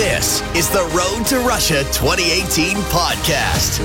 This is the Road to Russia 2018 podcast.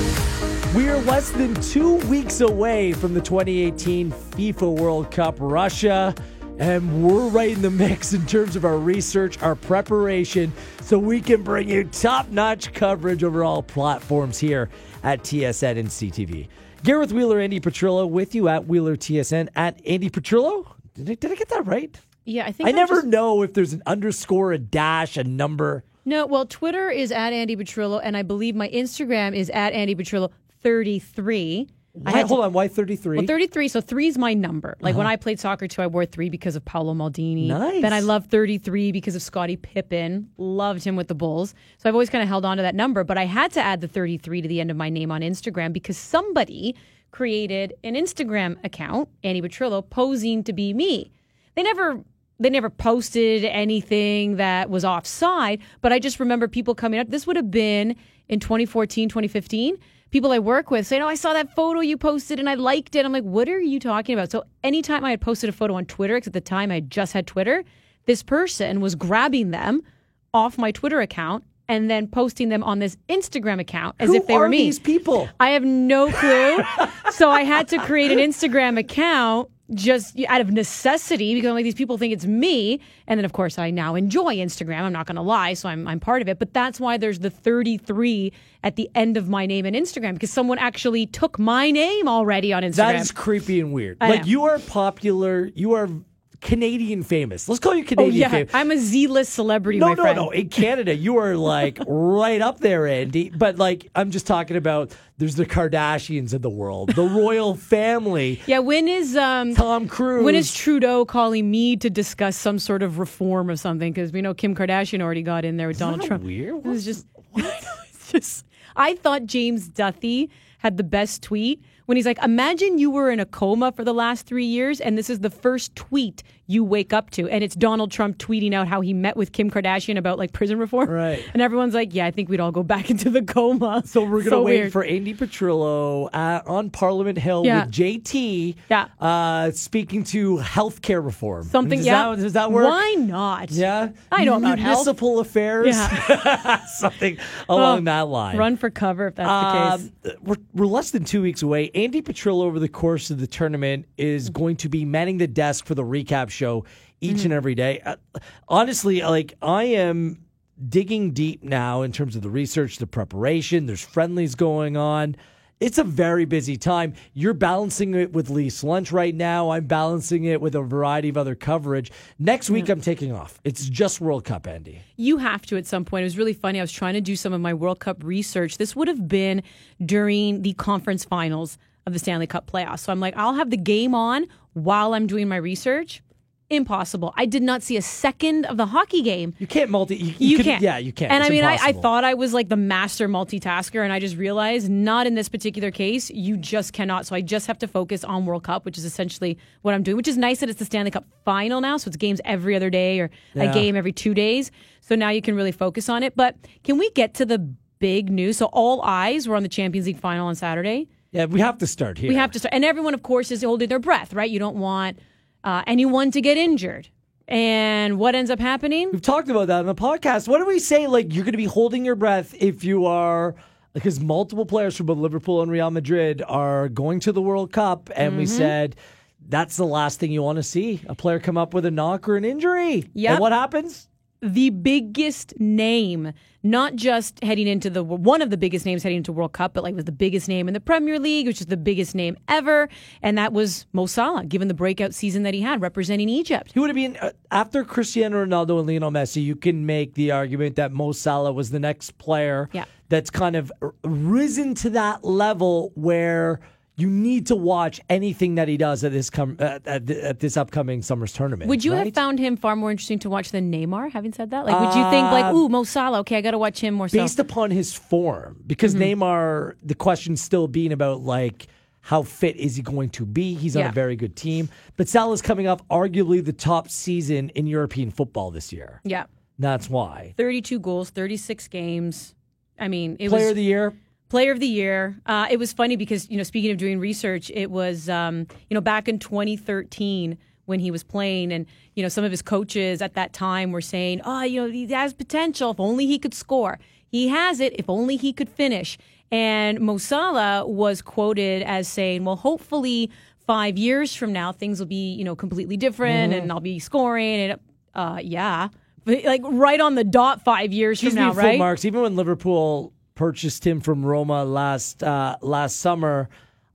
We're less than two weeks away from the 2018 FIFA World Cup Russia, and we're right in the mix in terms of our research, our preparation, so we can bring you top notch coverage over all platforms here at TSN and CTV. Gareth Wheeler, Andy Petrillo with you at Wheeler TSN at Andy Petrillo. Did I, did I get that right? Yeah, I think I I'm never just- know if there's an underscore, a dash, a number. No, well, Twitter is at Andy Petrillo, and I believe my Instagram is at Andy Petrillo thirty three. Why, had to- hold on, why 33? Well, 33, so three is my number. Like when I played soccer too, I wore three because of Paolo Maldini. Uh-huh. Nice. Then I loved 33 because of Scottie Pippen. Loved him with the Bulls. So I've always kind of held on to that number, but I had to add the 33 to the end of my name on Instagram because somebody created an Instagram account, Andy Petrillo, posing to be me. They never they never posted anything that was offside, but I just remember people coming up. This would have been in 2014, 2015. People I work with say, Oh, I saw that photo you posted and I liked it. I'm like, What are you talking about? So anytime I had posted a photo on Twitter, because at the time I just had Twitter, this person was grabbing them off my Twitter account and then posting them on this Instagram account as Who if they were me. these people? I have no clue. so I had to create an Instagram account just out of necessity because I'm like these people think it's me. And then of course I now enjoy Instagram. I'm not gonna lie, so I'm I'm part of it. But that's why there's the 33 at the end of my name in Instagram because someone actually took my name already on Instagram. That is creepy and weird. I like know. you are popular, you are Canadian famous. Let's call you oh Canadian yeah, famous. I'm a Z-list celebrity, no, my no, friend. no. In Canada, you are like right up there, Andy. But like, I'm just talking about. There's the Kardashians of the world, the royal family. Yeah, when is um Tom Cruise. When is Trudeau calling me to discuss some sort of reform of something? Because we know Kim Kardashian already got in there with Donald that Trump. weird? It was just, it's just. I thought James Duthie had the best tweet when he's like, "Imagine you were in a coma for the last three years, and this is the first tweet you wake up to, and it's Donald Trump tweeting out how he met with Kim Kardashian about like prison reform, Right. And everyone's like, "Yeah, I think we'd all go back into the coma." So we're gonna wait weird. for Andy Petrillo uh, on Parliament Hill Yeah. with JT. Yeah. Uh, speaking to healthcare reform. something. Does yeah, That, does that work? Why not? Yeah. I know about health. municipal affairs. Yeah. Something along Oh, that line. Run for cover if that's the case. Um, we're, we're less than two weeks away. Andy Petrillo, over the course of the tournament, is going to be manning the desk for the recap show each and every day. Uh, honestly, like I am digging deep now in terms of the research, the preparation. There's friendlies going on. It's a very busy time. You're balancing it with Leafs Lunch right now. I'm balancing it with a variety of other coverage. Next week, I'm taking off. It's just World Cup, Andy. You have to at some point. It was really funny. I was trying to do some of my World Cup research. This would have been during the conference finals of the Stanley Cup playoffs. So I'm like, I'll have the game on while I'm doing my research. Impossible. I did not see a second of the hockey game. You can't multi. You, You could- can't. Yeah, you can't. And It's I mean, I, I thought I was like the master multitasker, and I just realized not in this particular case. You just cannot. So I just have to focus on World Cup, which is essentially what I'm doing. Which is nice that it's the Stanley Cup final now, so it's games every other day or Yeah. a game every two days. So now you can really focus on it. But can we get to the big news? So all eyes were on the Champions League final on Saturday. Yeah, we have to start here. We have to start, and everyone, of course, is holding their breath, right? You don't want uh, anyone to get injured. And what ends up happening? We've talked about that on the podcast. What do we say? Like you're going to be holding your breath if you are, because multiple players from both Liverpool and Real Madrid are going to the World Cup, and we Mm-hmm. said that's the last thing you want to see a player come up with a knock or an injury. Yeah. And what happens? The biggest name, not just heading into the one of the biggest names heading into World Cup, but like was the biggest name in the Premier League, which is the biggest name ever, and that was Mo Salah, given the breakout season that he had representing Egypt. He would have been uh, after Cristiano Ronaldo and Lionel Messi. You can make the argument that Mo Salah was the next player Yeah. that's kind of r- risen to that level where you need to watch anything that he does at this come uh, at, at this upcoming summer's tournament. Would you have found him far more interesting to watch than Neymar? Having said that, like, would you think like, Uh, ooh, Mo Salah? Okay, I got to watch him more. So. based upon his form because Mm-hmm. Neymar the question still being about like how fit is he going to be he's on a very good team but Salah's coming off arguably the top season in European football this year yeah, that's why thirty-two goals, thirty-six games. I mean, it was player was of the year Player of the year. Uh, it was funny because you know, speaking of doing research, it was um, you know back in 2013 when he was playing. And, you know, some of his coaches at that time were saying, oh, you know, he has potential if only he could score. He has it if only he could finish. And Mo Salah was quoted as saying, well, hopefully five years from now, things will be, you know, completely different Mm-hmm. and I'll be scoring. And, uh, yeah. But, like right on the dot five years He's from now, right? marks. Even when Liverpool purchased him from Roma last uh, last summer,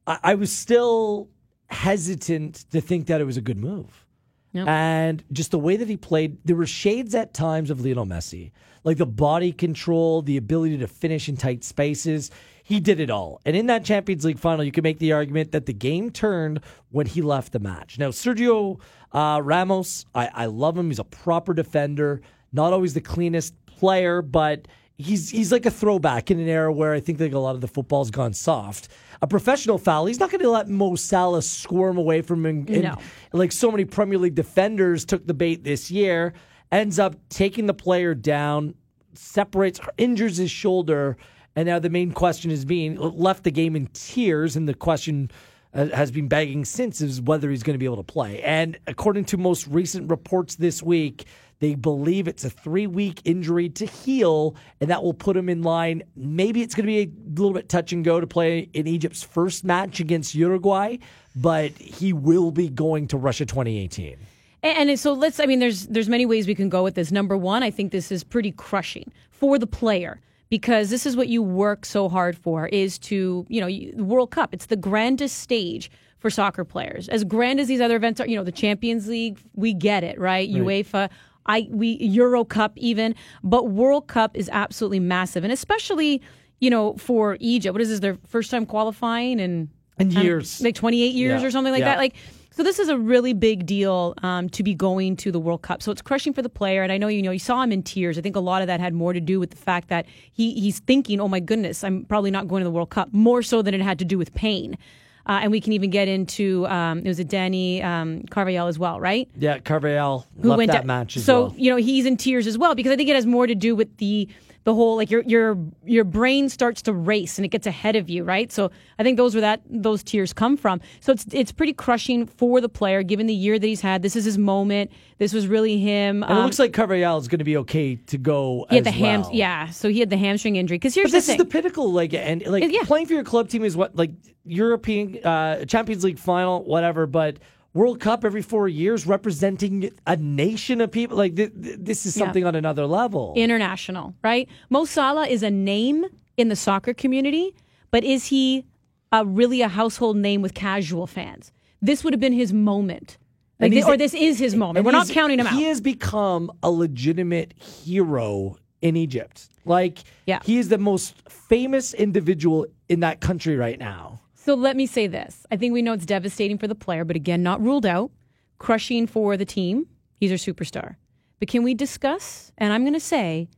I, I was still hesitant to think that it was a good move. Yep. And just the way that he played, there were shades at times of Lionel Messi, like the body control, the ability to finish in tight spaces. He did it all. And in that Champions League final, you can make the argument that the game turned when he left the match. Now, Sergio uh, Ramos, I, I love him. He's a proper defender, not always the cleanest player, but he's he's like a throwback in an era where I think like a lot of the football's gone soft. A professional foul, he's not going to let Mo Salah squirm away from him. And, No. Like so many Premier League defenders took the bait this year, ends up taking the player down, separates, injures his shoulder, and now the main question is being left the game in tears, and the question uh, has been begging since is whether he's going to be able to play. And according to most recent reports this week, they believe it's a three week injury to heal, and that will put him in line. Maybe it's going to be a little bit touch and go to play in Egypt's first match against Uruguay, but he will be going to Russia 2018. And, so let's. I mean, there's there's many ways we can go with this. Number one, I think this is pretty crushing for the player because this is what you work so hard for is to you know the World Cup. It's the grandest stage for soccer players. As grand as these other events are, you know, the Champions League, we get it, right? UEFA. I we Euro Cup even, but World Cup is absolutely massive, and especially you know for Egypt. What is this? Their first time qualifying and In years. like 28 years Yeah. or something like Yeah. that. Like, so this is a really big deal um, to be going to the World Cup. So it's crushing for the player. And I know you know you saw him in tears. I think a lot of that had more to do with the fact that he he's thinking, "Oh my goodness, I'm probably not going to the World Cup." More so than it had to do with pain. Uh, and we can even get into um, it was a Danny um, Carvajal as well, right? Yeah, Carvajal who left that to- match as so well. you know he's in tears as well because I think it has more to do with the the whole like your your your brain starts to race and it gets ahead of you, right? So I think those were that those tears come from. So it's it's pretty crushing for the player given the year that he's had. This is his moment. This was really him. And it looks like Carvajal is going to be okay to go as the ham, well. yeah. So he had the hamstring injury. Because here's But this the is the pinnacle, like, and like Yeah. playing for your club team is what, like, European uh, Champions League final, whatever. But World Cup every four years, representing a nation of people, like th- th- this is Yeah. something on another level. international, right? Mo Salah is a name in the soccer community, but is he a, really a household name with casual fans? This would have been his moment. Like And thi- he's or this is his moment. We're not counting him out. He has become a legitimate hero in Egypt. Like, Yeah. he is the most famous individual in that country right now. So let me say this. I think we know it's devastating for the player, but again, not ruled out. Crushing for the team. He's our superstar. But can we discuss, and I'm going to say,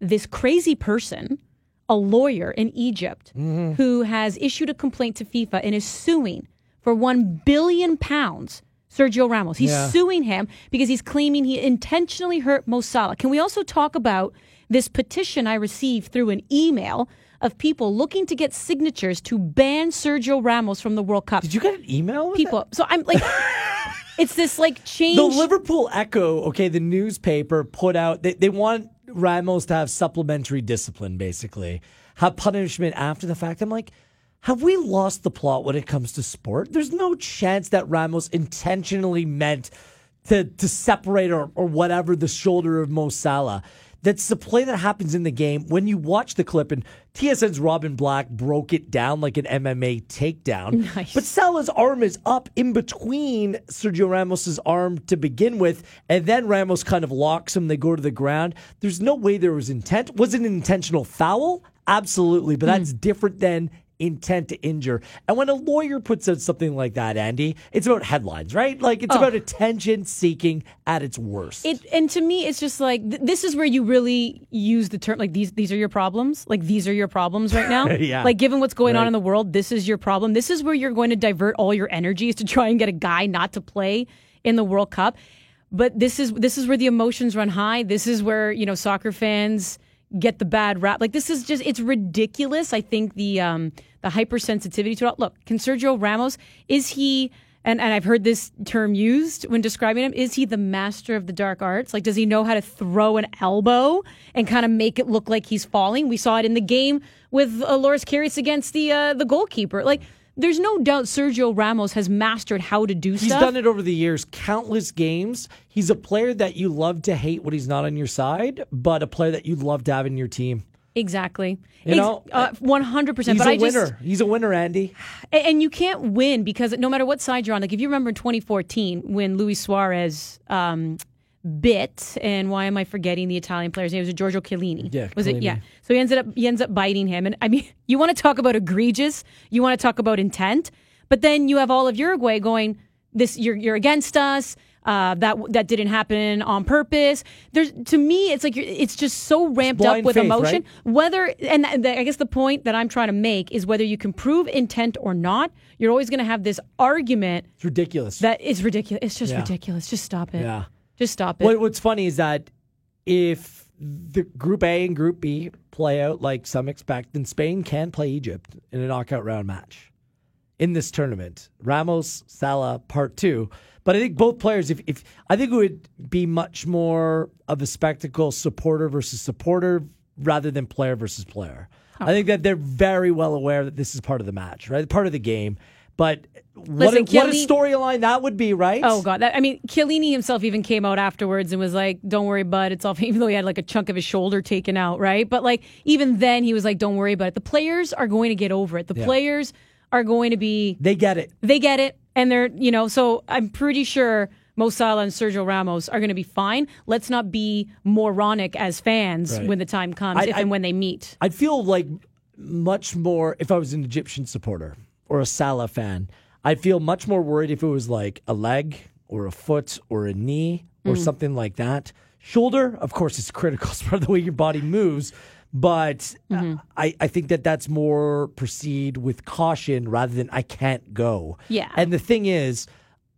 this crazy person, a lawyer in Egypt, mm-hmm. who has issued a complaint to FIFA and is suing for 1 billion pounds Sergio Ramos. He's Yeah. suing him because he's claiming he intentionally hurt Mo Salah. Can we also talk about this petition I received through an email of people looking to get signatures to ban Sergio Ramos from the World Cup? Did you get an email? with people. So I'm like, it's this like change. The Liverpool Echo, okay, the newspaper put out they, they want Ramos to have supplementary discipline, basically. Have punishment after the fact. I'm like, have we lost the plot when it comes to sport? There's no chance that Ramos intentionally meant to to separate or, or whatever the shoulder of Mo Salah. That's the play that happens in the game. When you watch the clip, and TSN's Robin Black broke it down like an MMA takedown. Nice. But Salah's arm is up in between Sergio Ramos's arm to begin with, and then Ramos kind of locks him. They go to the ground. There's no way there was intent. Was it an intentional foul? Absolutely, but hmm. that's different than intent to injure. And when a lawyer puts out something like that, Andy, it's about headlines, right? Like it's oh. about attention seeking at its worst. It, and to me, it's just like th- this is where you really use the term like these. These are your problems. Like these are your problems right now. Yeah. Like given what's going on in the world, this is your problem. This is where you're going to divert all your energies to try and get a guy not to play in the World Cup. But this is this is where the emotions run high. This is where you know soccer fans get the bad rap. Like this is just it's ridiculous. I think the um the hypersensitivity to it. Look, can Sergio Ramos is he and, and I've heard this term used when describing him. Is he the master of the dark arts? Like, does he know how to throw an elbow and kind of make it look like he's falling? We saw it in the game with uh, Loris Karius against the uh, the goalkeeper. Like, there's no doubt Sergio Ramos has mastered how to do He's stuff. He's done it over the years, countless games. He's a player that you love to hate when he's not on your side, but a player that you love to have in your team. Exactly. You know, uh, 100%. He's but a I just, winner. He's a winner, Andy. And and you can't win because no matter what side you're on, like if you remember in 2014 when Luis Suarez um, bit, and why am I forgetting the Italian player's name? It was Giorgio Chiellini. Yeah, was it? Yeah. So he ends up he ends up biting him, and I mean, you want to talk about egregious, you want to talk about intent, but then you have all of Uruguay going, "This you're you're against us." Uh, that that didn't happen on purpose. There's to me, it's like you're, it's just so ramped up with faith, emotion. right? Whether and th- th- I guess the point that I'm trying to make is whether you can prove intent or not, you're always going to have this argument It's ridiculous. that is ridiculous. It's just Yeah. ridiculous. Just stop it. yeah. Just stop it. What, what's funny is that if the Group A and Group B play out like some expect, then Spain can play Egypt in a knockout round match in this tournament. Ramos, Salah, part two. But I think both players, if, if I think it would be much more of a spectacle, supporter versus supporter, rather than player versus player. I think that they're very well aware that this is part of the match, right? Part of the game. But what, Listen, a, what a Chiellini- storyline that would be, right? Oh god, that, I mean, Chiellini himself even came out afterwards and was like, "Don't worry, bud. It's all." Even though he had like a chunk of his shoulder taken out, right? But like even then, he was like, "Don't worry about it." The players are going to get over it. The Yeah. players are going to be. They get it. They get it, and they're you know. So I'm pretty sure Mo Salah and Sergio Ramos are going to be fine. Let's not be moronic as fans Right. when the time comes, I- if I- and when they meet. I'd feel like much more if I was an Egyptian supporter or a Salah fan. I'd feel much more worried if it was like a leg or a foot or a knee or something like that. Shoulder, of course, is critical. It's part of the way your body moves. But uh, I, I think that that's more proceed with caution rather than I can't go. Yeah. And the thing is,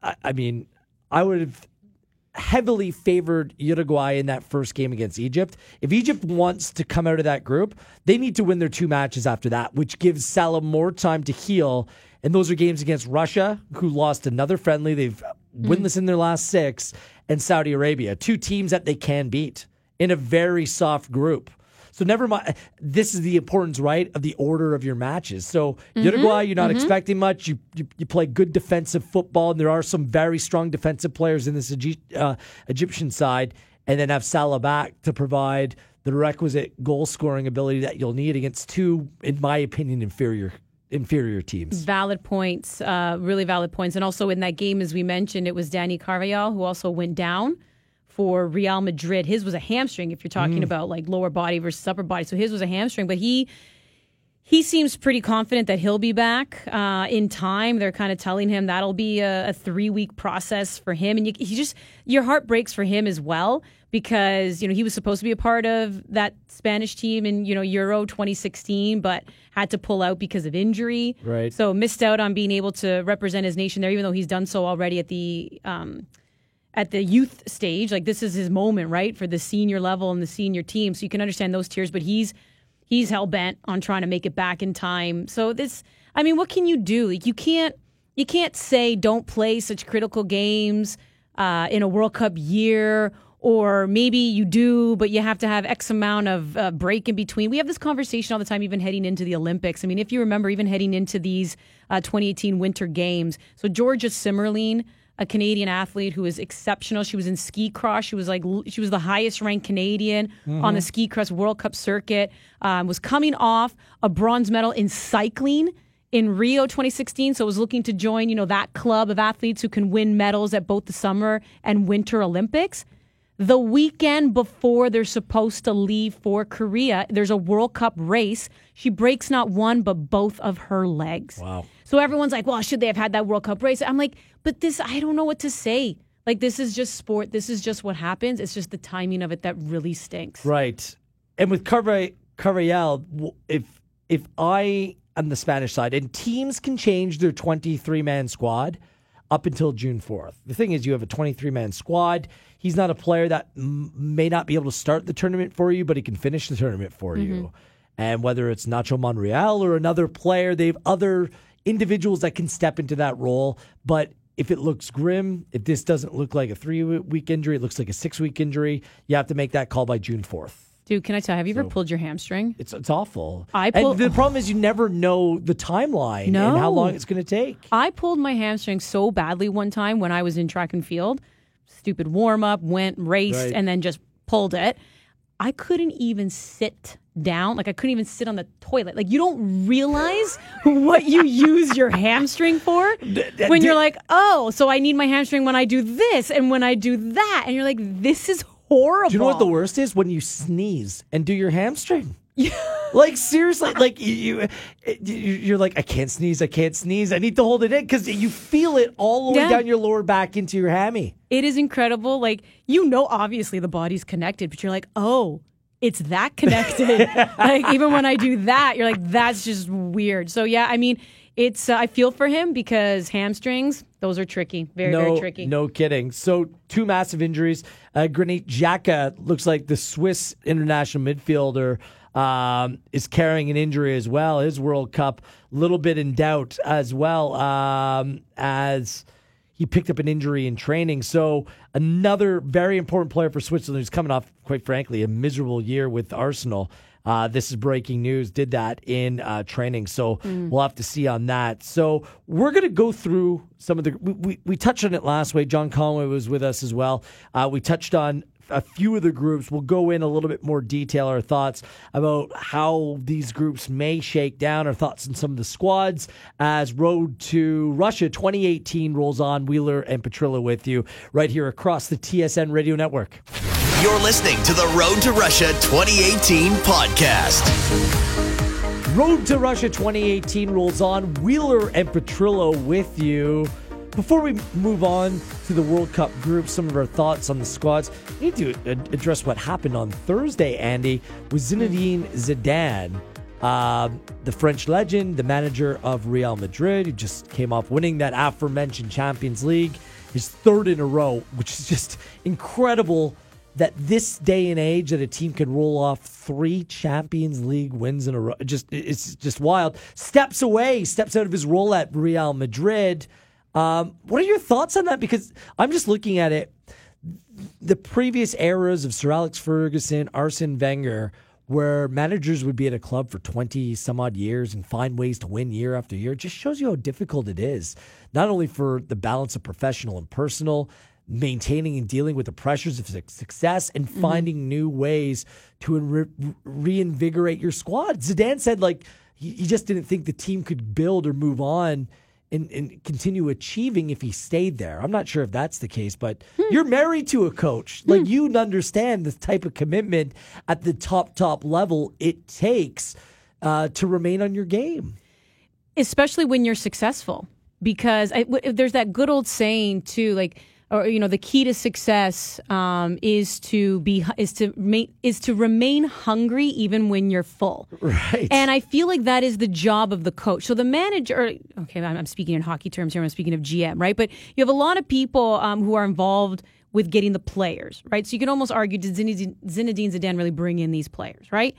I, I mean, I would have heavily favored Uruguay in that first game against Egypt. If Egypt wants to come out of that group, they need to win their two matches after that, which gives Salah more time to heal. And those are games against Russia, who lost another friendly. They've winless mm. in their last six, and Saudi Arabia, two teams that they can beat in a very soft group. So never mind. This is the importance, right, of the order of your matches. So Uruguay, you're not expecting much. You, you you play good defensive football, and there are some very strong defensive players in this uh, Egyptian side, and then have Salah back to provide the requisite goal scoring ability that you'll need against two, in my opinion, inferior inferior teams. Valid points, uh, really valid points. And also in that game, as we mentioned, it was Danny Carvajal who also went down for Real Madrid. His was a hamstring, if you're talking about like lower body versus upper body. So his was a hamstring, but he he seems pretty confident that he'll be back uh, in time. They're kind of telling him that'll be a, a three week process for him, and you, he just your heart breaks for him as well because you know he was supposed to be a part of that Spanish team in you know Euro 2016, but had to pull out because of injury. Right. So missed out on being able to represent his nation there, even though he's done so already at the. Um, at the youth stage, like this is his moment, right, for the senior level and the senior team. So you can understand those tears, but he's he's hell bent on trying to make it back in time. So this, I mean, what can you do? Like you can't you can't say don't play such critical games uh, in a World Cup year. Or maybe you do, but you have to have X amount of uh, break in between. We have this conversation all the time, even heading into the Olympics. I mean, if you remember, even heading into these uh, 2018 Winter Games. So Georgia Simmerling, a Canadian athlete who is exceptional. She was in ski cross. She was like she was the highest ranked Canadian on the ski cross World Cup circuit. Um, was coming off a bronze medal in cycling in Rio 2016. So was looking to join you know that club of athletes who can win medals at both the summer and winter Olympics. The weekend before they're supposed to leave for Korea, there's a World Cup race. She breaks not one but both of her legs. Wow. So everyone's like, well, should they have had that World Cup race? I'm like, but this, I don't know what to say. Like, this is just sport. This is just what happens. It's just the timing of it that really stinks. Right. And with Carva- Carvajal, if if I am the Spanish side, and teams can change their 23 man squad up until June 4th. The thing is, you have a 23 man squad. He's not a player that m- may not be able to start the tournament for you, but he can finish the tournament for mm-hmm. you. And whether it's Nacho Monreal or another player, they have other individuals that can step into that role. But if it looks grim, if this doesn't look like a three week injury, it looks like a six week injury, you have to make that call by June 4th. Dude, can I tell? Have you ever pulled your hamstring? It's it's awful. I And the problem is you never know the timeline and how long it's going to take. I pulled my hamstring so badly one time when I was in track and field. Stupid warm up, went, raced, Right. and then just pulled it. I couldn't even sit down. Like I couldn't even sit on the toilet. Like you don't realize what you use your hamstring for when you're like, oh, so I need my hamstring when I do this and when I do that, and you're like, this is horrible. Do you know what the worst is? When you sneeze and do your hamstring. like seriously, like you, eh, you, you- you're like, I can't sneeze, I can't sneeze, I need to hold it in because you feel it all the way Yeah. down your lower back into your hammy. It is incredible. Like, you know, obviously the body's connected, but you're like, oh, it's that connected. like, even when I do that, you're like, that's just weird. So, yeah, I mean, it's, uh, I feel for him because hamstrings, those are tricky. Very, no, very tricky. No kidding. So two massive injuries. Uh, Granit Xhaka looks like the Swiss international midfielder um, is carrying an injury as well. His World Cup a little bit in doubt as well um, as he picked up an injury in training. So another very important player for Switzerland who's coming off, quite frankly, a miserable year with Arsenal. Uh, this is breaking news. Did that in uh, training, so we'll have to see on that. So we're going to go through some of the. We, we, we touched on it last week. John Conway was with us as well. Uh, we touched on a few of the groups. We'll go in a little bit more detail, our thoughts about how these groups may shake down, our thoughts on some of the squads as Road to Russia 2018 rolls on. Wheeler and Petrillo with you right here across the TSN Radio Network. You're listening to the Road to Russia 2018 podcast. Road to Russia 2018 rolls on. Wheeler and Petrillo with you. Before we move on to the World Cup group, some of our thoughts on the squads, we need to address what happened on Thursday, Andy, with Zinedine Zidane, um, the French legend, the manager of Real Madrid, who just came off winning that aforementioned Champions League, his third in a row, which is just incredible that this day and age that a team can roll off three Champions League wins in a row. Just it's just wild. Steps away, steps out of his role at Real Madrid. Um, what are your thoughts on that? Because I'm just looking at it. The previous eras of Sir Alex Ferguson, Arsene Wenger, where managers would be at a club for 20 some odd years and find ways to win year after year, just shows you how difficult it is. Not only for the balance of professional and personal, maintaining and dealing with the pressures of success and finding new ways to re- reinvigorate your squad. Zidane said like he just didn't think the team could build or move on and, and continue achieving if he stayed there. I'm not sure if that's the case, but you're married to a coach. Like you understand the type of commitment at the top top level it takes uh, to remain on your game. especially when you're successful because I, w- there's that good old saying too like or you know the key to success um, is to be is to ma- is to remain hungry even when you're full Right. and I feel like that is the job of the coach. So the manager, okay, I'm, I'm speaking in hockey terms here. I'm speaking of GM, right? But you have a lot of people um, who are involved with getting the players, right? So you can almost argue, did Zinedine, Zinedine Zidane really bring in these players, right?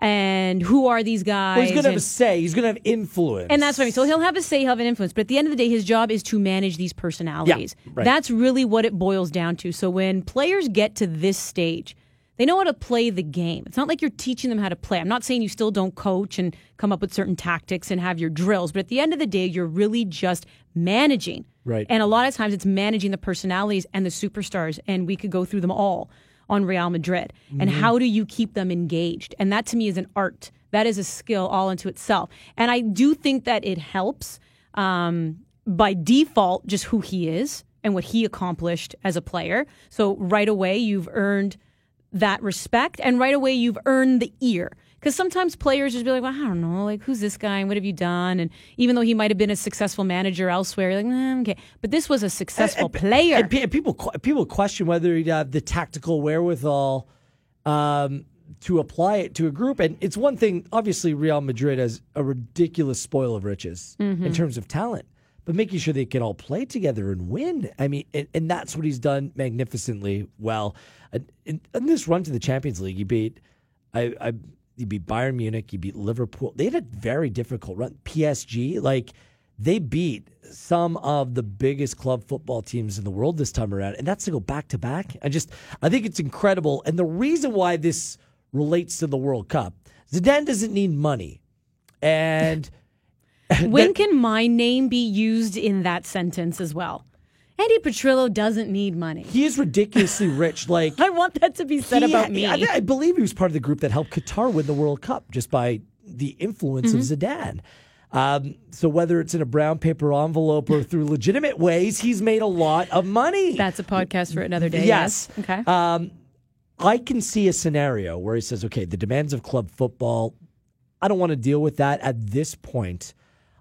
And who are these guys? Well, he's going to have a say. He's going to have influence. and that's what I mean. So he'll have a say, he'll have an influence. But at the end of the day, his job is to manage these personalities. right. That's really what it boils down to. So when players get to this stage, they know how to play the game. It's not like you're teaching them how to play. I'm not saying you still don't coach and come up with certain tactics and have your drills, but at the end of the day, you're really just managing. Right. And a lot of times it's managing the personalities and the superstars, and we could go through them all on Real Madrid. And Mm-hmm. how do you keep them engaged? And that to me is an art. That is a skill all into itself. And I do think that it helps um, by default, just who he is and what he accomplished as a player. So right away, you've earned that respect, and right away, you've earned the ear. Because sometimes players just be like, well, I don't know, like, who's this guy and what have you done? And even though he might have been a successful manager elsewhere, like, nah, okay. But this was a successful player. And pe- people people question whether he'd have the tactical wherewithal um, to apply it to a group. And it's one thing, obviously, Real Madrid has a ridiculous spoil of riches in terms of talent, but making sure they can all play together and win. I mean, and, and that's what he's done magnificently well. And in, in this run to the Champions League, he beat, I, I, he beat Bayern Munich, You beat Liverpool. They had a very difficult run. PSG, like they beat some of the biggest club football teams in the world this time around, and that's to go back to back. I just I think it's incredible, and the reason why this relates to the World Cup, Zidane doesn't need money, and when can my name be used in that sentence as well? Andy Petrillo doesn't need money. he is ridiculously rich. Like I want that to be said he- about me. I, I believe he was part of the group that helped Qatar win the World Cup just by the influence Mm-hmm. of Zidane. Um, so whether it's in a brown paper envelope or through legitimate ways, he's made a lot of money. That's a podcast for another day. Yes. Yes. Okay. Um, I can see a scenario where he says, okay, the demands of club football, I don't want to deal with that at this point.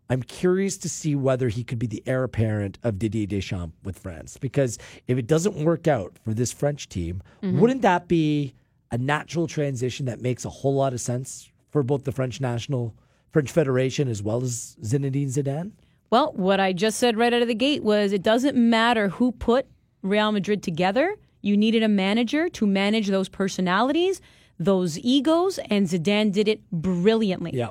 I'm curious to see whether he could be the heir apparent of Didier Deschamps with France. Because if it doesn't work out for this French team, mm-hmm. wouldn't that be a natural transition that makes a whole lot of sense for both the French national, French Federation, as well as Zinedine Zidane? Well, what I just said right out of the gate was it doesn't matter who put Real Madrid together. You needed a manager to manage those personalities, those egos, and Zidane did it brilliantly. Yeah.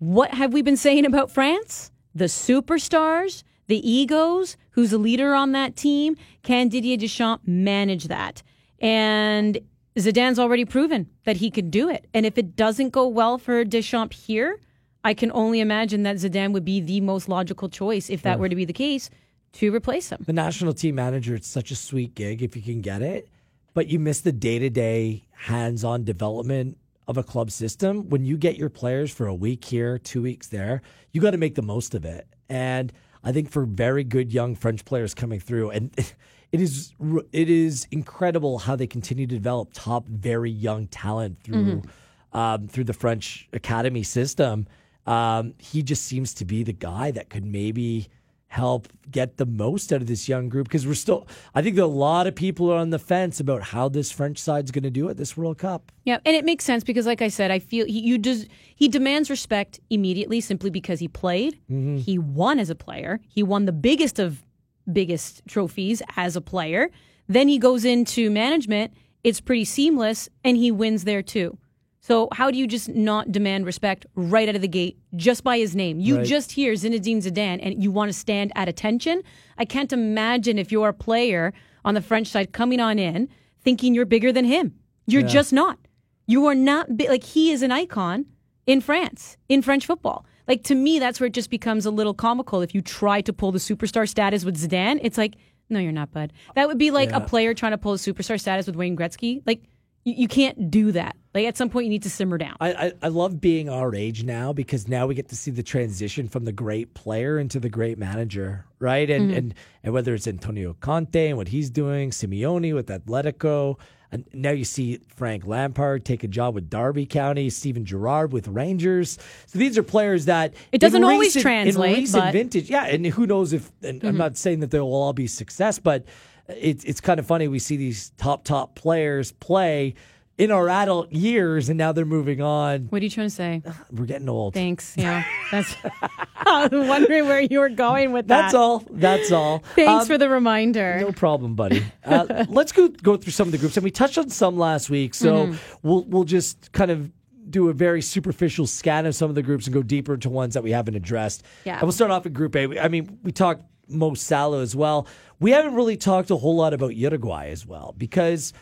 What have we been saying about France? The superstars, the egos, who's the leader on that team? Can Didier Deschamps manage that? And Zidane's already proven that he could do it. And if it doesn't go well for Deschamps here, I can only imagine that Zidane would be the most logical choice if that were to be the case to replace him. the national team manager, it's such a sweet gig if you can get it, but you miss the day to day hands on development of a club system. When you get your players for a week here, two weeks there, you got to make the most of it. And I think for very good young French players coming through, and it is it is incredible how they continue to develop top, very young talent through um, through the French academy system. Um, he just seems to be the guy that could maybe help get the most out of this young group because we're still I think that a lot of people are on the fence about how this French side's going to do at this World Cup. Yeah, and it makes sense because, like I said, I feel he you does he demands respect immediately simply because he played, mm-hmm. he won as a player, he won the biggest of biggest trophies as a player. Then he goes into management; it's pretty seamless, and he wins there too. So how do you just not demand respect right out of the gate just by his name? You Right. just hear Zinedine Zidane and you want to stand at attention. I can't imagine if you're a player on the French side coming on in thinking you're bigger than him. You're just not. You are not bi- like he is an icon in France, in French football. Like to me, that's where it just becomes a little comical. If you try to pull the superstar status with Zidane, it's like, no, you're not, bud. That would be like a player trying to pull a superstar status with Wayne Gretzky. Like you, you can't do that. Like at some point, you need to simmer down. I, I I love being our age now because now we get to see the transition from the great player into the great manager, right? And mm-hmm. and and whether it's Antonio Conte and what he's doing, Simeone with Atletico, and now you see Frank Lampard take a job with Derby County, Steven Gerrard with Rangers. So these are players that It doesn't always recent- translate, in recent but- vintage. Yeah, and who knows if? And I'm mm-hmm. not saying that they will all be success, but it's it's kind of funny we see these top top players play in our adult years, and now they're moving on. What are you trying to say? We're getting old. Thanks. Yeah, that's. I was wondering where you were going with that. That's all. That's all. Thanks Um, for the reminder. No problem, buddy. Uh, let's go go through some of the groups, and we touched on some last week, so Mm-hmm. we'll we'll just kind of do a very superficial scan of some of the groups and go deeper into ones that we haven't addressed. Yeah. and we'll start off in Group A. I mean, we talked Mo Salah as well. We haven't really talked a whole lot about Uruguay as well because.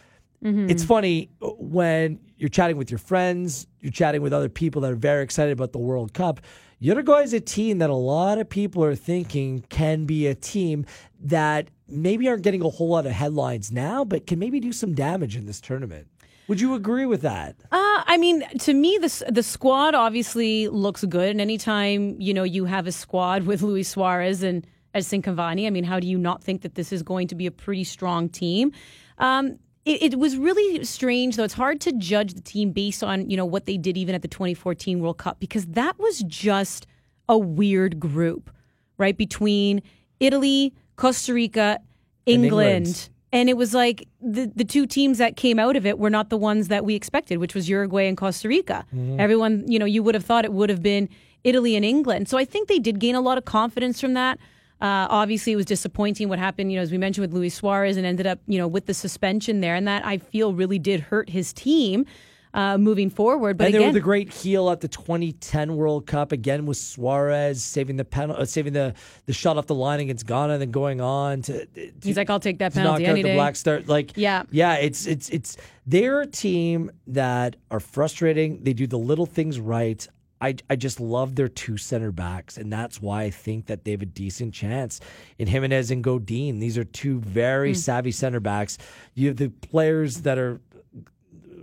Mm-hmm. It's funny when you're chatting with your friends, you're chatting with other people that are very excited about the World Cup. Uruguay is a team that a lot of people are thinking can be a team that maybe aren't getting a whole lot of headlines now, but can maybe do some damage in this tournament. Would you agree with that? Uh, I mean, to me, the the squad obviously looks good, and anytime you know you have a squad with Luis Suarez and Cavani, I mean, how do you not think that this is going to be a pretty strong team? Um, it, it was really strange, though. It's hard to judge the team based on you know what they did even at the 2014 World Cup because that was just a weird group, right? Between Italy, Costa Rica, England. England. And it was like the, the two teams that came out of it were not the ones that we expected, which was Uruguay and Costa Rica. Mm-hmm. Everyone, you know, you would have thought it would have been Italy and England. So I think they did gain a lot of confidence from that. Uh, obviously, it was disappointing what happened, you know, as we mentioned with Luis Suarez and ended up, you know, with the suspension there. And that I feel really did hurt his team. uh, moving forward. But and they again, were the great heel at the 2010 World Cup again with Suarez saving the penalty, uh, saving the the shot off the line against Ghana, and then going on to, to he's like, "I'll take that knock penalty out any the day." Black Star. Like, Yeah. yeah, it's it's it's they're a team that are frustrating. They do the little things right. I, I just love their two center backs, and that's why I think that they have a decent chance in Giménez and Godin. These are two very mm. savvy center backs. You have the players that are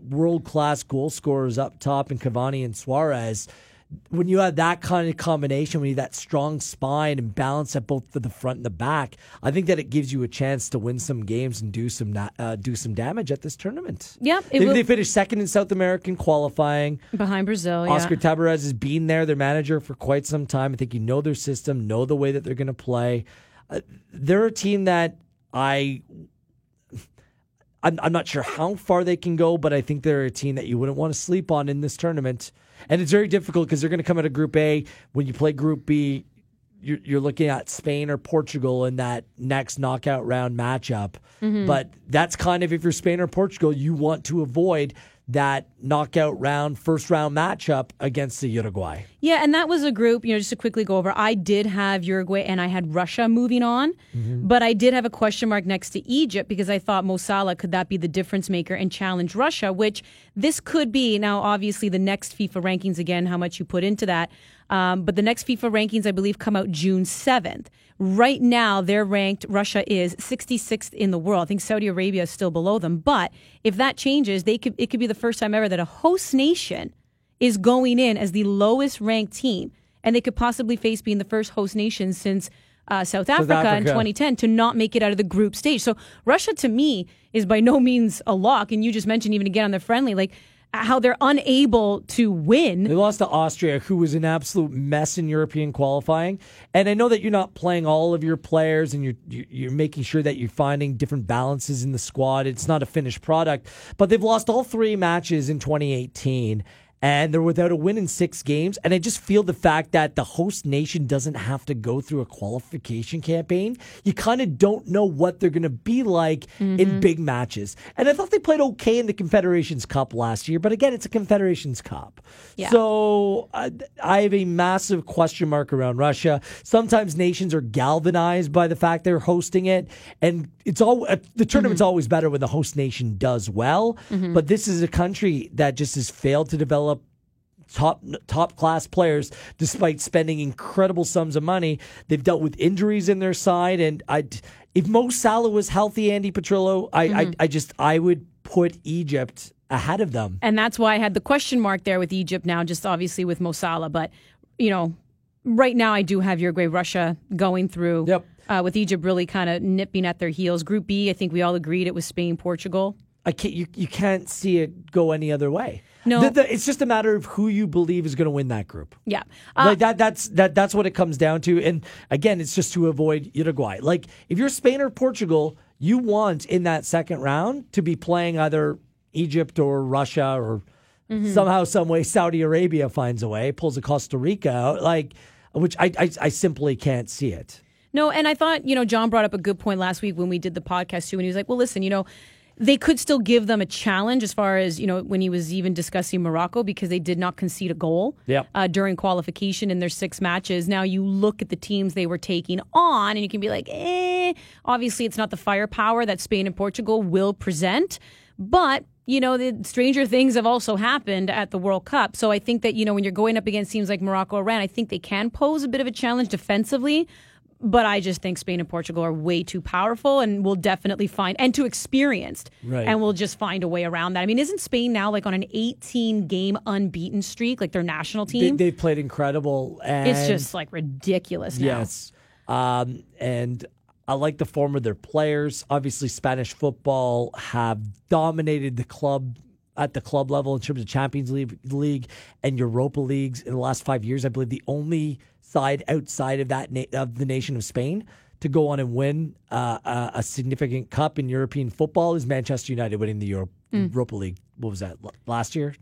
world class goal scorers up top in Cavani and Suarez. When you have that kind of combination, when you have that strong spine and balance at both the front and the back, I think that it gives you a chance to win some games and do some na- uh, do some damage at this tournament. Yeah, it they, will- they finished second in South American qualifying. behind Brazil. Yeah. Oscar Tabarez has been there, their manager, for quite some time. I think you know their system, know the way that they're going to play. Uh, they're a team that I. I'm, I'm not sure how far they can go, but I think they're a team that you wouldn't want to sleep on in this tournament. And it's very difficult because they're going to come out of Group A. When you play Group B, you're, you're looking at Spain or Portugal in that next knockout round matchup. Mm-hmm. But that's kind of if you're Spain or Portugal, you want to avoid that knockout round, first round matchup against the Uruguay. Yeah, and that was a group, you know, just to quickly go over, I did have Uruguay and I had Russia moving on, mm-hmm. but I did have a question mark next to Egypt because I thought Mo Salah could that be the difference maker and challenge Russia, which this could be. Now, obviously, the next FIFA rankings, again, how much you put into that. Um, but the next FIFA rankings, I believe, come out June 7th. Right now, they're ranked, Russia is 66th in the world. I think Saudi Arabia is still below them. But if that changes, they could it could be the first time ever that a host nation is going in as the lowest ranked team, and they could possibly face being the first host nation since uh, South, Africa in Africa. 2010 to not make it out of the group stage. So Russia, to me, is by no means a lock. And you just mentioned even again on the friendly, like how they're unable to win. They lost to Austria, who was an absolute mess in European qualifying. And I know that you're not playing all of your players, and you're you're making sure that you're finding different balances in the squad. It's not a finished product, but they've lost all three matches in 2018. And they're without a win in six games. And I just feel the fact that the host nation doesn't have to go through a qualification campaign. You kind of don't know what they're going to be like in mm-hmm. big matches. And I thought they played okay in the Confederations Cup last year, but again, it's a Confederations Cup. Yeah. So I, I have a massive question mark around Russia. Sometimes nations are galvanized by the fact they're hosting it, and it's all uh, the tournament's mm-hmm. always better when the host nation does well. Mm-hmm. But this is a country that just has failed to develop top top class players despite spending incredible sums of money. They've dealt with injuries in their side, and I, if Mo Salah was healthy, Andy Petrillo, I, I, I just I would put Egypt ahead of them. And that's why I had the question mark there with Egypt now, just obviously with Mo Salah. But, you know, right now I do have Uruguay, Russia going through. Yep. Uh, with Egypt really kind of nipping at their heels. Group B, I think we all agreed it was Spain, Portugal. I can't. You, you can't see it go any other way. No. The- the- it's just a matter of who you believe is going to win that group. Yeah. Uh, like that. That's that. That's what it comes down to. And again, it's just to avoid Uruguay. Like if you're Spain or Portugal, you want in that second round to be playing either Egypt or Russia or Mm-hmm. somehow, some way, Saudi Arabia finds a way, pulls a Costa Rica out. Like, which I, I, I simply can't see it. No, and I thought, you know, John brought up a good point last week when we did the podcast too, and he was like, well, listen, you know, they could still give them a challenge as far as, you know, when he was even discussing Morocco because they did not concede a goal Yep. uh, during qualification in their six matches. Now you look at the teams they were taking on and you can be like, eh, obviously it's not the firepower that Spain and Portugal will present, but you know, the stranger things have also happened at the World Cup. So I think that, you know, when you're going up against teams like Morocco or Iran, I think they can pose a bit of a challenge defensively. But I just think Spain and Portugal are way too powerful and will definitely find, and too experienced. Right. And will just find a way around that. I mean, isn't Spain now like on an 18 game unbeaten streak, like their national They, team? they've played incredible. And it's just like ridiculous now. Yes. Um, and I like the form of their players. Obviously, Spanish football have dominated the club at the club level in terms of Champions League, League and Europa leagues in the last five years. I believe the only side outside of that na- of the nation of Spain to go on and win uh, a, a significant cup in European football is Manchester United winning the Euro- Europa League. What was that l- last year?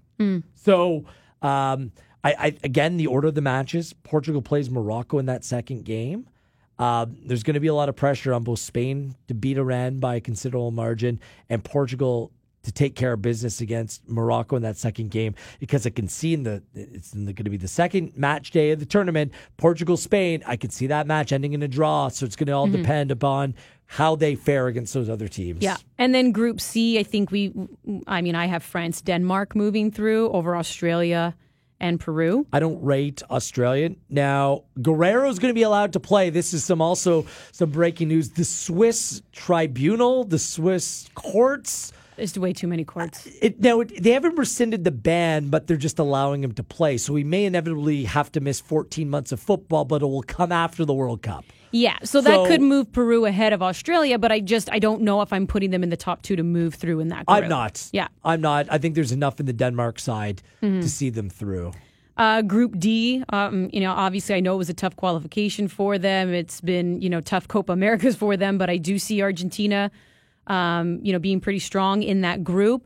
So, um, I, I again the order of the matches. Portugal plays Morocco in that second game. Um, there's going to be a lot of pressure on both Spain to beat Iran by a considerable margin, and Portugal to take care of business against Morocco in that second game because I can see in the it's going to be the second match day of the tournament, Portugal Spain. I could see that match ending in a draw, so it's going to all mm-hmm. depend upon how they fare against those other teams. Yeah. And then Group C, I think we, I mean, I have France, Denmark moving through over Australia and Peru. I don't rate Australia. Now, Guerrero's going to be allowed to play. This is some also some breaking news. The Swiss tribunal, the Swiss courts, There's way too many courts. it, now they haven't rescinded the ban, but they're just allowing him to play. So he may inevitably have to miss 14 months of football, but it will come after the World Cup. Yeah, so that could move Peru ahead of Australia, but I just I don't know if I'm putting them in the top two to move through in that group. I'm not. Yeah. I'm not. I think there's enough in the Denmark side Mm-hmm. to see them through. Uh, group D, um, you know, obviously I know it was a tough qualification for them. It's been, you know, tough Copa Americas for them, but I do see Argentina, um, you know, being pretty strong in that group.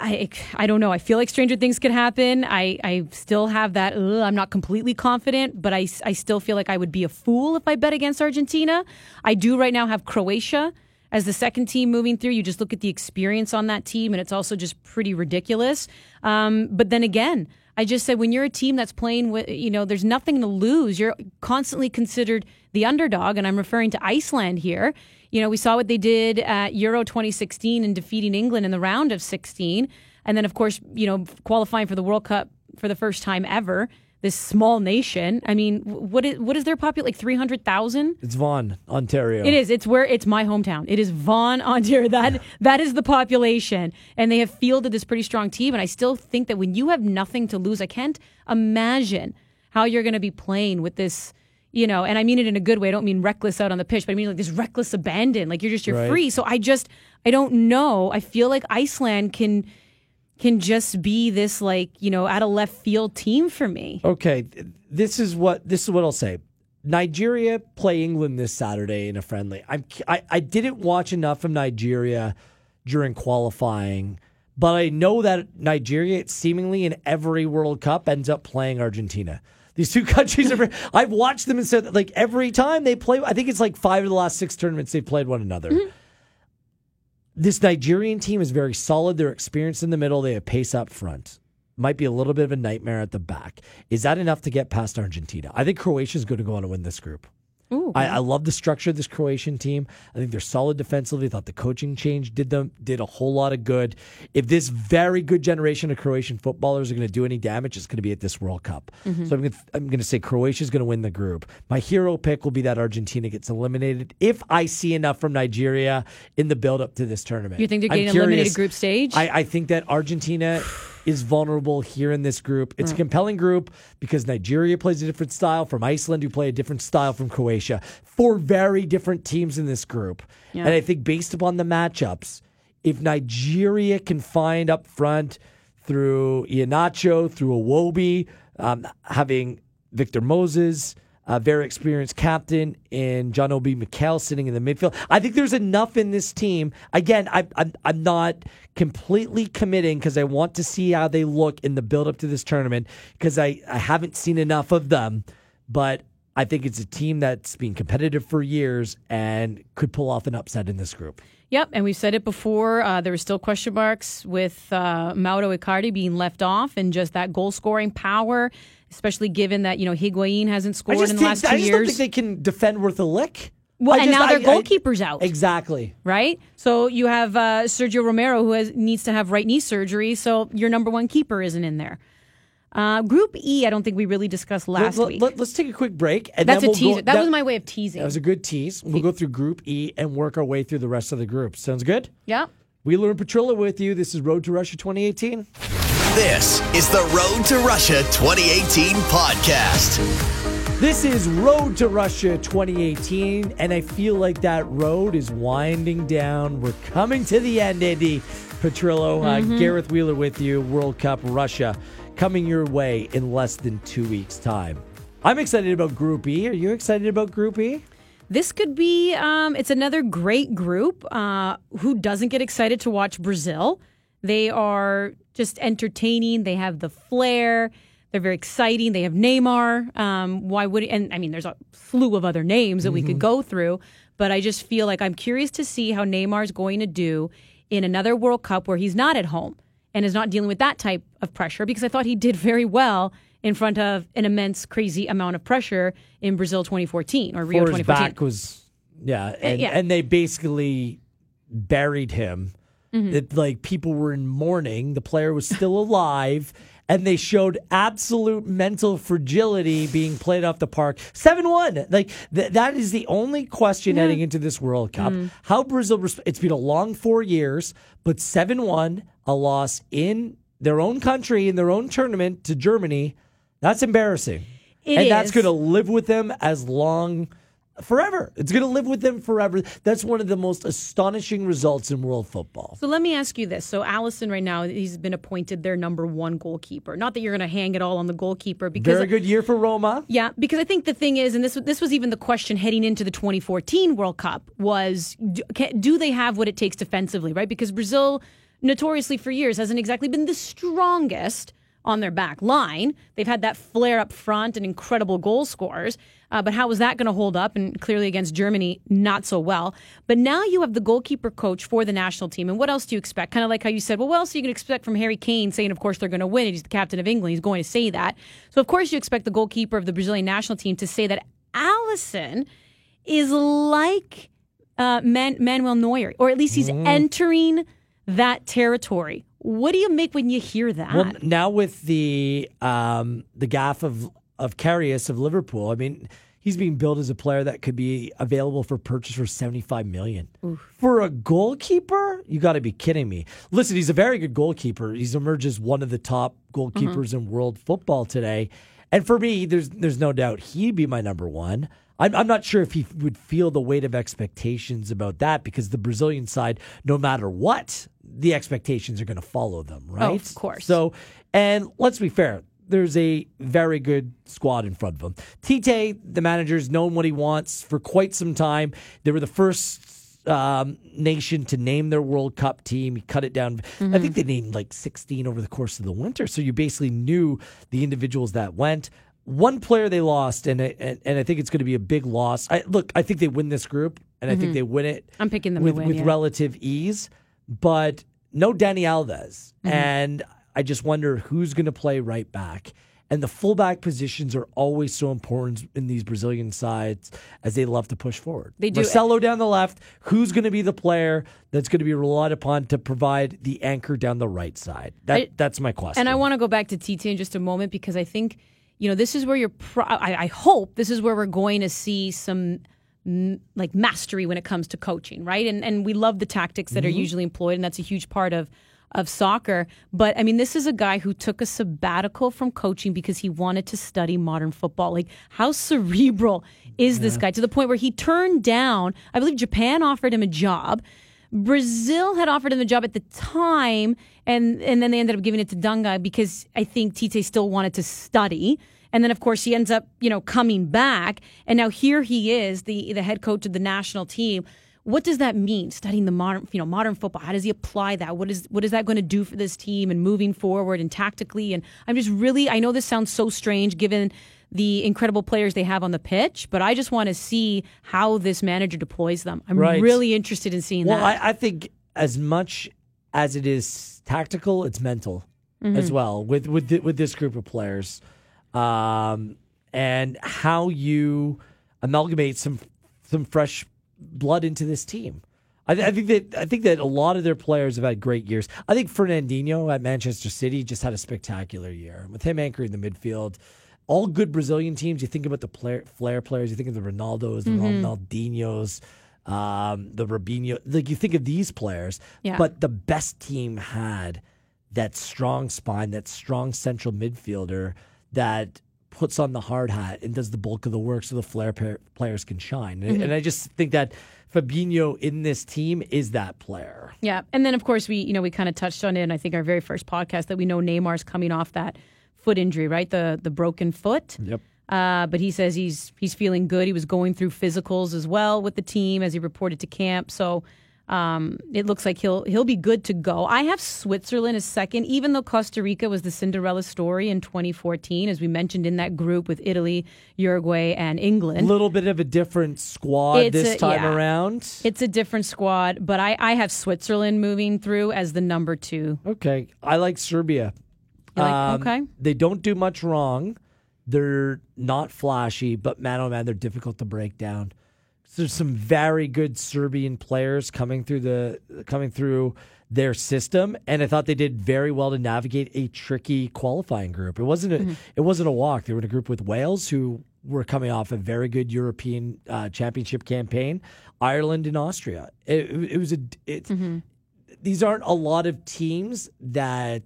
I, I don't know. I feel like stranger things could happen. I, I still have that. Ugh, I'm not completely confident, but I, I still feel like I would be a fool if I bet against Argentina. I do right now have Croatia as the second team moving through. You just look at the experience on that team, and it's also just pretty ridiculous. Um, but then again, I just said when you're a team that's playing with, you know, there's nothing to lose. You're constantly considered the underdog, and I'm referring to Iceland here. You know, we saw what they did at Euro 2016 in defeating England in the round of 16. And then, of course, you know, qualifying for the World Cup for the first time ever. This small nation. I mean, what is, what is their population? Like 300,000? It's Vaughan, Ontario. It is. It's where it's my hometown. It is Vaughan, Ontario. That that is the population, and they have fielded this pretty strong team. And I still think that when you have nothing to lose, I can't imagine how you're going to be playing with this. You know, and I mean it in a good way. I don't mean reckless out on the pitch, but I mean like this reckless abandon. Like you're just you're Right. free. So I just I don't know. I feel like Iceland can can just be this like you know out of left field team for me. Okay, this is what this is what I'll say. Nigeria play England this Saturday in a friendly. I'm I, I didn't watch enough of Nigeria during qualifying, but I know that Nigeria seemingly in every World Cup ends up playing Argentina. These two countries are. I've watched them and said that, like every time they play. I think it's like five of the last six tournaments they've played one another. Mm-hmm. This Nigerian team is very solid. They're experienced in the middle. They have pace up front. Might be a little bit of a nightmare at the back. Is that enough to get past Argentina? I think Croatia is going to go on to win this group. Ooh. I, I love the structure of this Croatian team. I think they're solid defensively. I thought the coaching change did them did a whole lot of good. If this very good generation of Croatian footballers are going to do any damage, it's going to be at this World Cup. Mm-hmm. So I'm going to, I'm going to say Croatia is going to win the group. My hero pick will be that Argentina gets eliminated if I see enough from Nigeria in the build up to this tournament. You think they're getting eliminated group stage? I, I think that Argentina is vulnerable here in this group. It's a compelling group because Nigeria plays a different style from Iceland, who play a different style from Croatia. Four very different teams in this group. Yeah. And I think based upon the matchups, if Nigeria can find up front through Iheanacho, through Iwobi, um, having Victor Moses, a very experienced captain in John Obi Mikel sitting in the midfield. I think there's enough in this team. Again, I, I'm I'm not completely committing because I want to see how they look in the build up to this tournament because I, I haven't seen enough of them. But I think it's a team that's been competitive for years and could pull off an upset in this group. Yep, and we've said it before. Uh, there were still question marks with uh, Mauro Icardi being left off and just that goal scoring power, especially given that you know Higuain hasn't scored in the think, last two years, I just don't think they can defend worth a lick. well, I and just- now their I- I- goalkeeper's out, Exactly. right? So you have uh, Sergio Romero who has, needs to have right knee surgery. So your number one keeper isn't in there. Uh, group E, I don't think we really discussed last let, week. Let, us take a quick break. And That's then a we'll teaser. Go, that, was my way of teasing. That was a good tease. We'll go through Group E and work our way through the rest of the groups. Sounds good? yeah. Wheeler and Petrillo with you. This is Road to Russia 2018. This is the Road to Russia 2018 podcast. This is Road to Russia 2018, and I feel like that road is winding down. We're coming to the end, Andy Petrillo. Uh, Gareth Wheeler with you. World Cup Russia coming your way in less than two weeks' time. I'm excited about Group E. Are you excited about Group E? This could be, um, it's another great group. Uh, who doesn't get excited to watch Brazil? They are just entertaining. They have the flair. They're very exciting. They have Neymar. Um, why would, and I mean, there's a slew of other names that we could go through, but I just feel like I'm curious to see how Neymar's going to do in another World Cup where he's not at home and is not dealing with that type of pressure because I thought he did very well in front of an immense, crazy amount of pressure in Brazil 2014 or Rio For his 2014. back was yeah, and, yeah. and they basically buried him. Mm-hmm. It, like people were in mourning. The player was still alive, and they showed absolute mental fragility being played off the park. Seven one. Like th- that is the only question heading into this World Cup. Mm. How Brazil? Res- it's been a long four years, but seven one, a loss in their own country in their own tournament to Germany. That's embarrassing. It and that's going to live with them as long forever. It's going to live with them forever. That's one of the most astonishing results in world football. So let me ask you this. So Alisson right now, he's been appointed their number one goalkeeper. Not that you're going to hang it all on the goalkeeper because Very good year for Roma. Yeah, because I think the thing is, and this this was even the question heading into the 2014 World Cup was, do, can, do they have what it takes defensively, right? Because Brazil, notoriously for years, hasn't exactly been the strongest on their back line. They've had that flair up front and incredible goal scorers. Uh, but how was that going to hold up? And clearly against Germany, not so well. But now you have the goalkeeper coach for the national team. And what else do you expect? Kind of like how you said, well, what else are you going to expect from Harry Kane saying, of course, they're going to win? He's the captain of England. He's going to say that. So, of course, you expect the goalkeeper of the Brazilian national team to say that Alisson is like uh, Man- Manuel Neuer, or at least he's entering that territory. What do you make when you hear that? Well, now with the um, the gaffe of of Karius of Liverpool, I mean, he's being billed as a player that could be available for purchase for seventy five million. For a goalkeeper, you got to be kidding me. Listen, he's a very good goalkeeper. He's emerged as one of the top goalkeepers in world football today. And for me, there's there's no doubt he'd be my number one. I'm, I'm not sure if he would feel the weight of expectations about that because the Brazilian side, no matter what, the expectations are going to follow them, right? of course. So, and let's be fair. There's a very good squad in front of him. Tite, the manager's known what he wants for quite some time. They were the first um, nation to name their World Cup team. He cut it down. I think they named like 16 over the course of the winter. So you basically knew the individuals that went. One player they lost, and I- and, and I think it's going to be a big loss. I, look, I think they win this group, and I think they win it. I'm picking them with win, with yeah. relative ease, but no Dani Alves, Mm-hmm. and I just wonder who's going to play right back. And the fullback positions are always so important in these Brazilian sides as they love to push forward. They do. Marcelo down the left. Who's going to be the player that's going to be relied upon to provide the anchor down the right side? That I- that's my question. And I want to go back to Tite in just a moment because I think, you know, this is where you're, pro- I, I hope this is where we're going to see some m- like mastery when it comes to coaching, right? And and we love the tactics that are mm-hmm. usually employed, and that's a huge part of of soccer. But I mean, this is a guy who took a sabbatical from coaching because he wanted to study modern football. Like, how cerebral is this guy to the point where he turned down? I believe Japan offered him a job. Brazil had offered him the job at the time, and and then they ended up giving it to Dunga because I think Tite still wanted to study. And then, of course, he ends up, you know, coming back, and now here he is, the the head coach of the national team. What does that mean? Studying the modern, you know, modern football. How does he apply that? What is what is that going to do for this team and moving forward and tactically? And I'm just really, I know this sounds so strange given the incredible players they have on the pitch, but I just want to see how this manager deploys them. I'm Right. really interested in seeing Well, that. I, I think as much as it is tactical, it's mental Mm-hmm. as well with with with this group of players, um, and how you amalgamate some some fresh blood into this team. I, th- I think that I think that a lot of their players have had great years. I think Fernandinho at Manchester City just had a spectacular year with him anchoring the midfield. All good Brazilian teams. You think about the player, flair players. You think of the Ronaldos, the Ronaldinhos, um, the Robinho. Like you think of these players, Yeah. but the best team had that strong spine, that strong central midfielder that puts on the hard hat and does the bulk of the work so the flair players can shine. And- And I just think that Fabinho in this team is that player. Yeah, and then of course we, you know, we kind of touched on it. in I think our very first podcast that we know Neymar's coming off that foot injury, right? The the broken foot. Yep. Uh, but he says he's he's feeling good. He was going through physicals as well with the team as he reported to camp. So Um, it looks like he'll he'll be good to go. I have Switzerland as second, even though Costa Rica was the Cinderella story in 2014, as we mentioned in that group with Italy, Uruguay, and England. A little bit of a different squad It's this a- time yeah. around. It's a different squad, but I, I have Switzerland moving through as the number two. Okay, I like Serbia. Like- Um, okay. They don't do much wrong. They're not flashy, but man, oh man, they're difficult to break down. There's some very good Serbian players coming through the coming through their system, and I thought they did very well to navigate a tricky qualifying group. It wasn't a it wasn't a walk. They were in a group with Wales, who were coming off a very good European uh, Championship campaign, Ireland and Austria. It, it was a it, these aren't a lot of teams that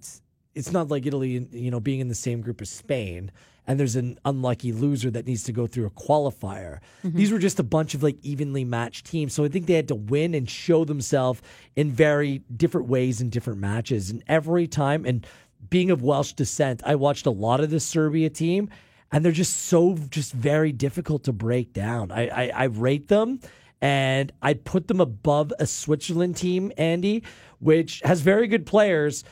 it's not like Italy, you know, being in the same group as Spain and there's an unlucky loser that needs to go through a qualifier. Mm-hmm. These were just a bunch of like evenly matched teams. So I think they had to win and show themselves in very different ways in different matches. And every time, and being of Welsh descent, I watched a lot of the Serbia team and they're just so just very difficult to break down. I, I, I rate them and I put them above a Switzerland team, Andy, which has very good players,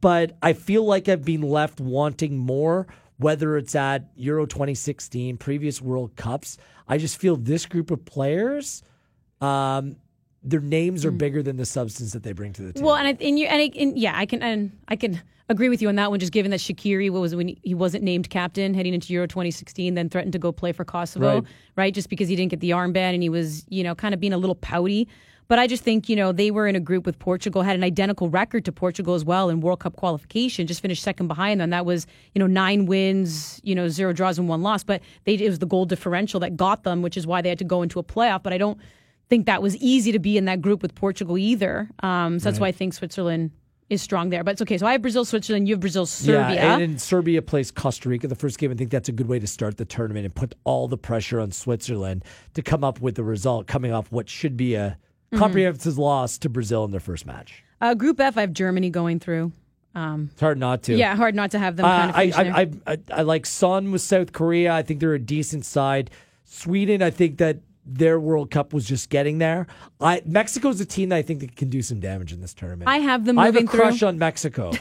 but I feel like I've been left wanting more, whether it's at Euro 2016, previous World Cups. I just feel this group of players, um, their names are bigger than the substance that they bring to the team. Well, and I, and you and, I, and yeah, I can and I can agree with you on that one. Just given that Shaqiri what was when he, he wasn't named captain heading into Euro 2016, then threatened to go play for Kosovo, Right. right. Just because he didn't get the armband and he was you know kind of being a little pouty. But I just think you know they were in a group with Portugal, had an identical record to Portugal as well in World Cup qualification, just finished second behind them. That was you know nine wins, you know zero draws and one loss. But they it was the goal differential that got them, which is why they had to go into a playoff. But I don't think that was easy to be in that group with Portugal either. Um, so that's why I think Switzerland is strong there. But it's okay. So I have Brazil, Switzerland. You have Brazil, Serbia. Yeah, and, and Serbia plays Costa Rica the first game. I think that's a good way to start the tournament and put all the pressure on Switzerland to come up with the result, coming off what should be a Mm-hmm. comprehensive loss to Brazil in their first match. uh, group F, I have Germany going through. Um, It's hard not to. yeah, hard not to have them Uh, kind of I. I, I, I, I like Son with South Korea. I think they're a decent side. Sweden, I think that their World Cup was just getting there. I Mexico's a team that I think that can do some damage in this tournament. I have them I have a crush through. on Mexico.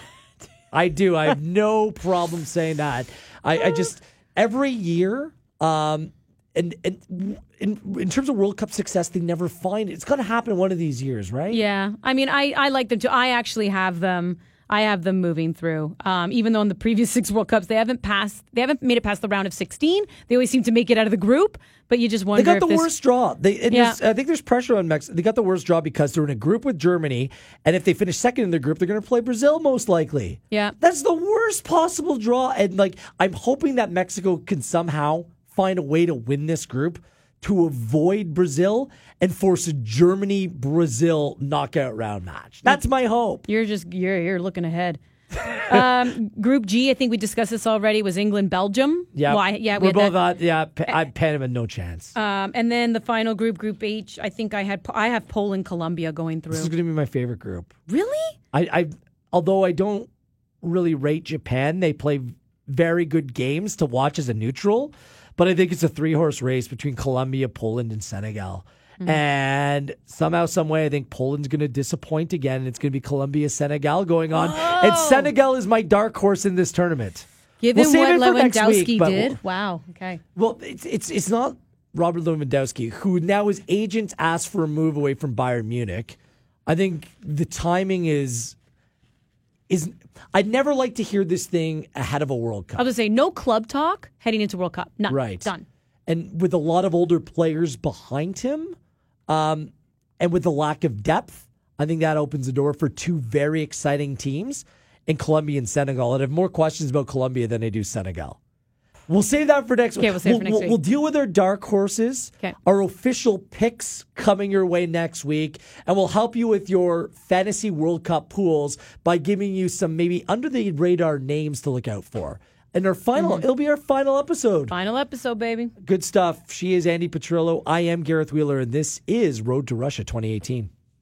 I do. I have no problem saying that. I, I just every year, um, and and in, in terms of World Cup success, they never find it. It's going to happen one of these years, right? Yeah, I mean, I, I like them too. I actually have them. I have them moving through. Um, even though in the previous six World Cups they haven't passed, they haven't made it past the round of sixteen. They always seem to make it out of the group. But you just wonder. They got the this, worst draw. They, Yeah. I think there's pressure on Mexico. They got the worst draw because they're in a group with Germany, and if they finish second in their group, they're going to play Brazil most likely. Yeah. that's the worst possible draw. And like, I'm hoping that Mexico can somehow find a way to win this group to avoid Brazil and force a Germany Brazil knockout round match. That's my hope. You're just you're you're looking ahead. um, group G, I think we discussed this already. Was England Belgium? Yeah? Yeah, we we're had both that. on. Yeah, Pa- Panama no chance. Um, and then the final group, Group H. I think I had I have Poland, Colombia going through. this is going to be my favorite group. Really? I, I although I don't really rate Japan, they play very good games to watch as a neutral. But I think it's a three horse race between Colombia, Poland, and Senegal. Mm-hmm. And somehow, some way, I think Poland's going to disappoint again. And it's going to be Colombia, Senegal going on. And Senegal is my dark horse in this tournament. Given We'll what it for next Lewandowski week, did, wow. Okay. Well, it's it's it's not Robert Lewandowski who now his agents asked for a move away from Bayern Munich. I think the timing is is I'd never like to hear this thing ahead of a World Cup. I was gonna say no club talk heading into World Cup. None. Right. Done. and with a lot of older players behind him, um, and with the lack of depth, I think that opens the door for two very exciting teams in Colombia and Senegal. And I have more questions about Colombia than I do Senegal. We'll save that for next Okay, week. we'll save it for next we'll, week. we'll deal with our dark horses, Okay. our official picks coming your way next week, and we'll help you with your fantasy World Cup pools by giving you some maybe under the radar names to look out for. And our final, Mm-hmm. it'll be our final episode. Final episode, baby. Good stuff. She is Andy Petrillo. I am Gareth Wheeler, and this is Road to Russia 2018.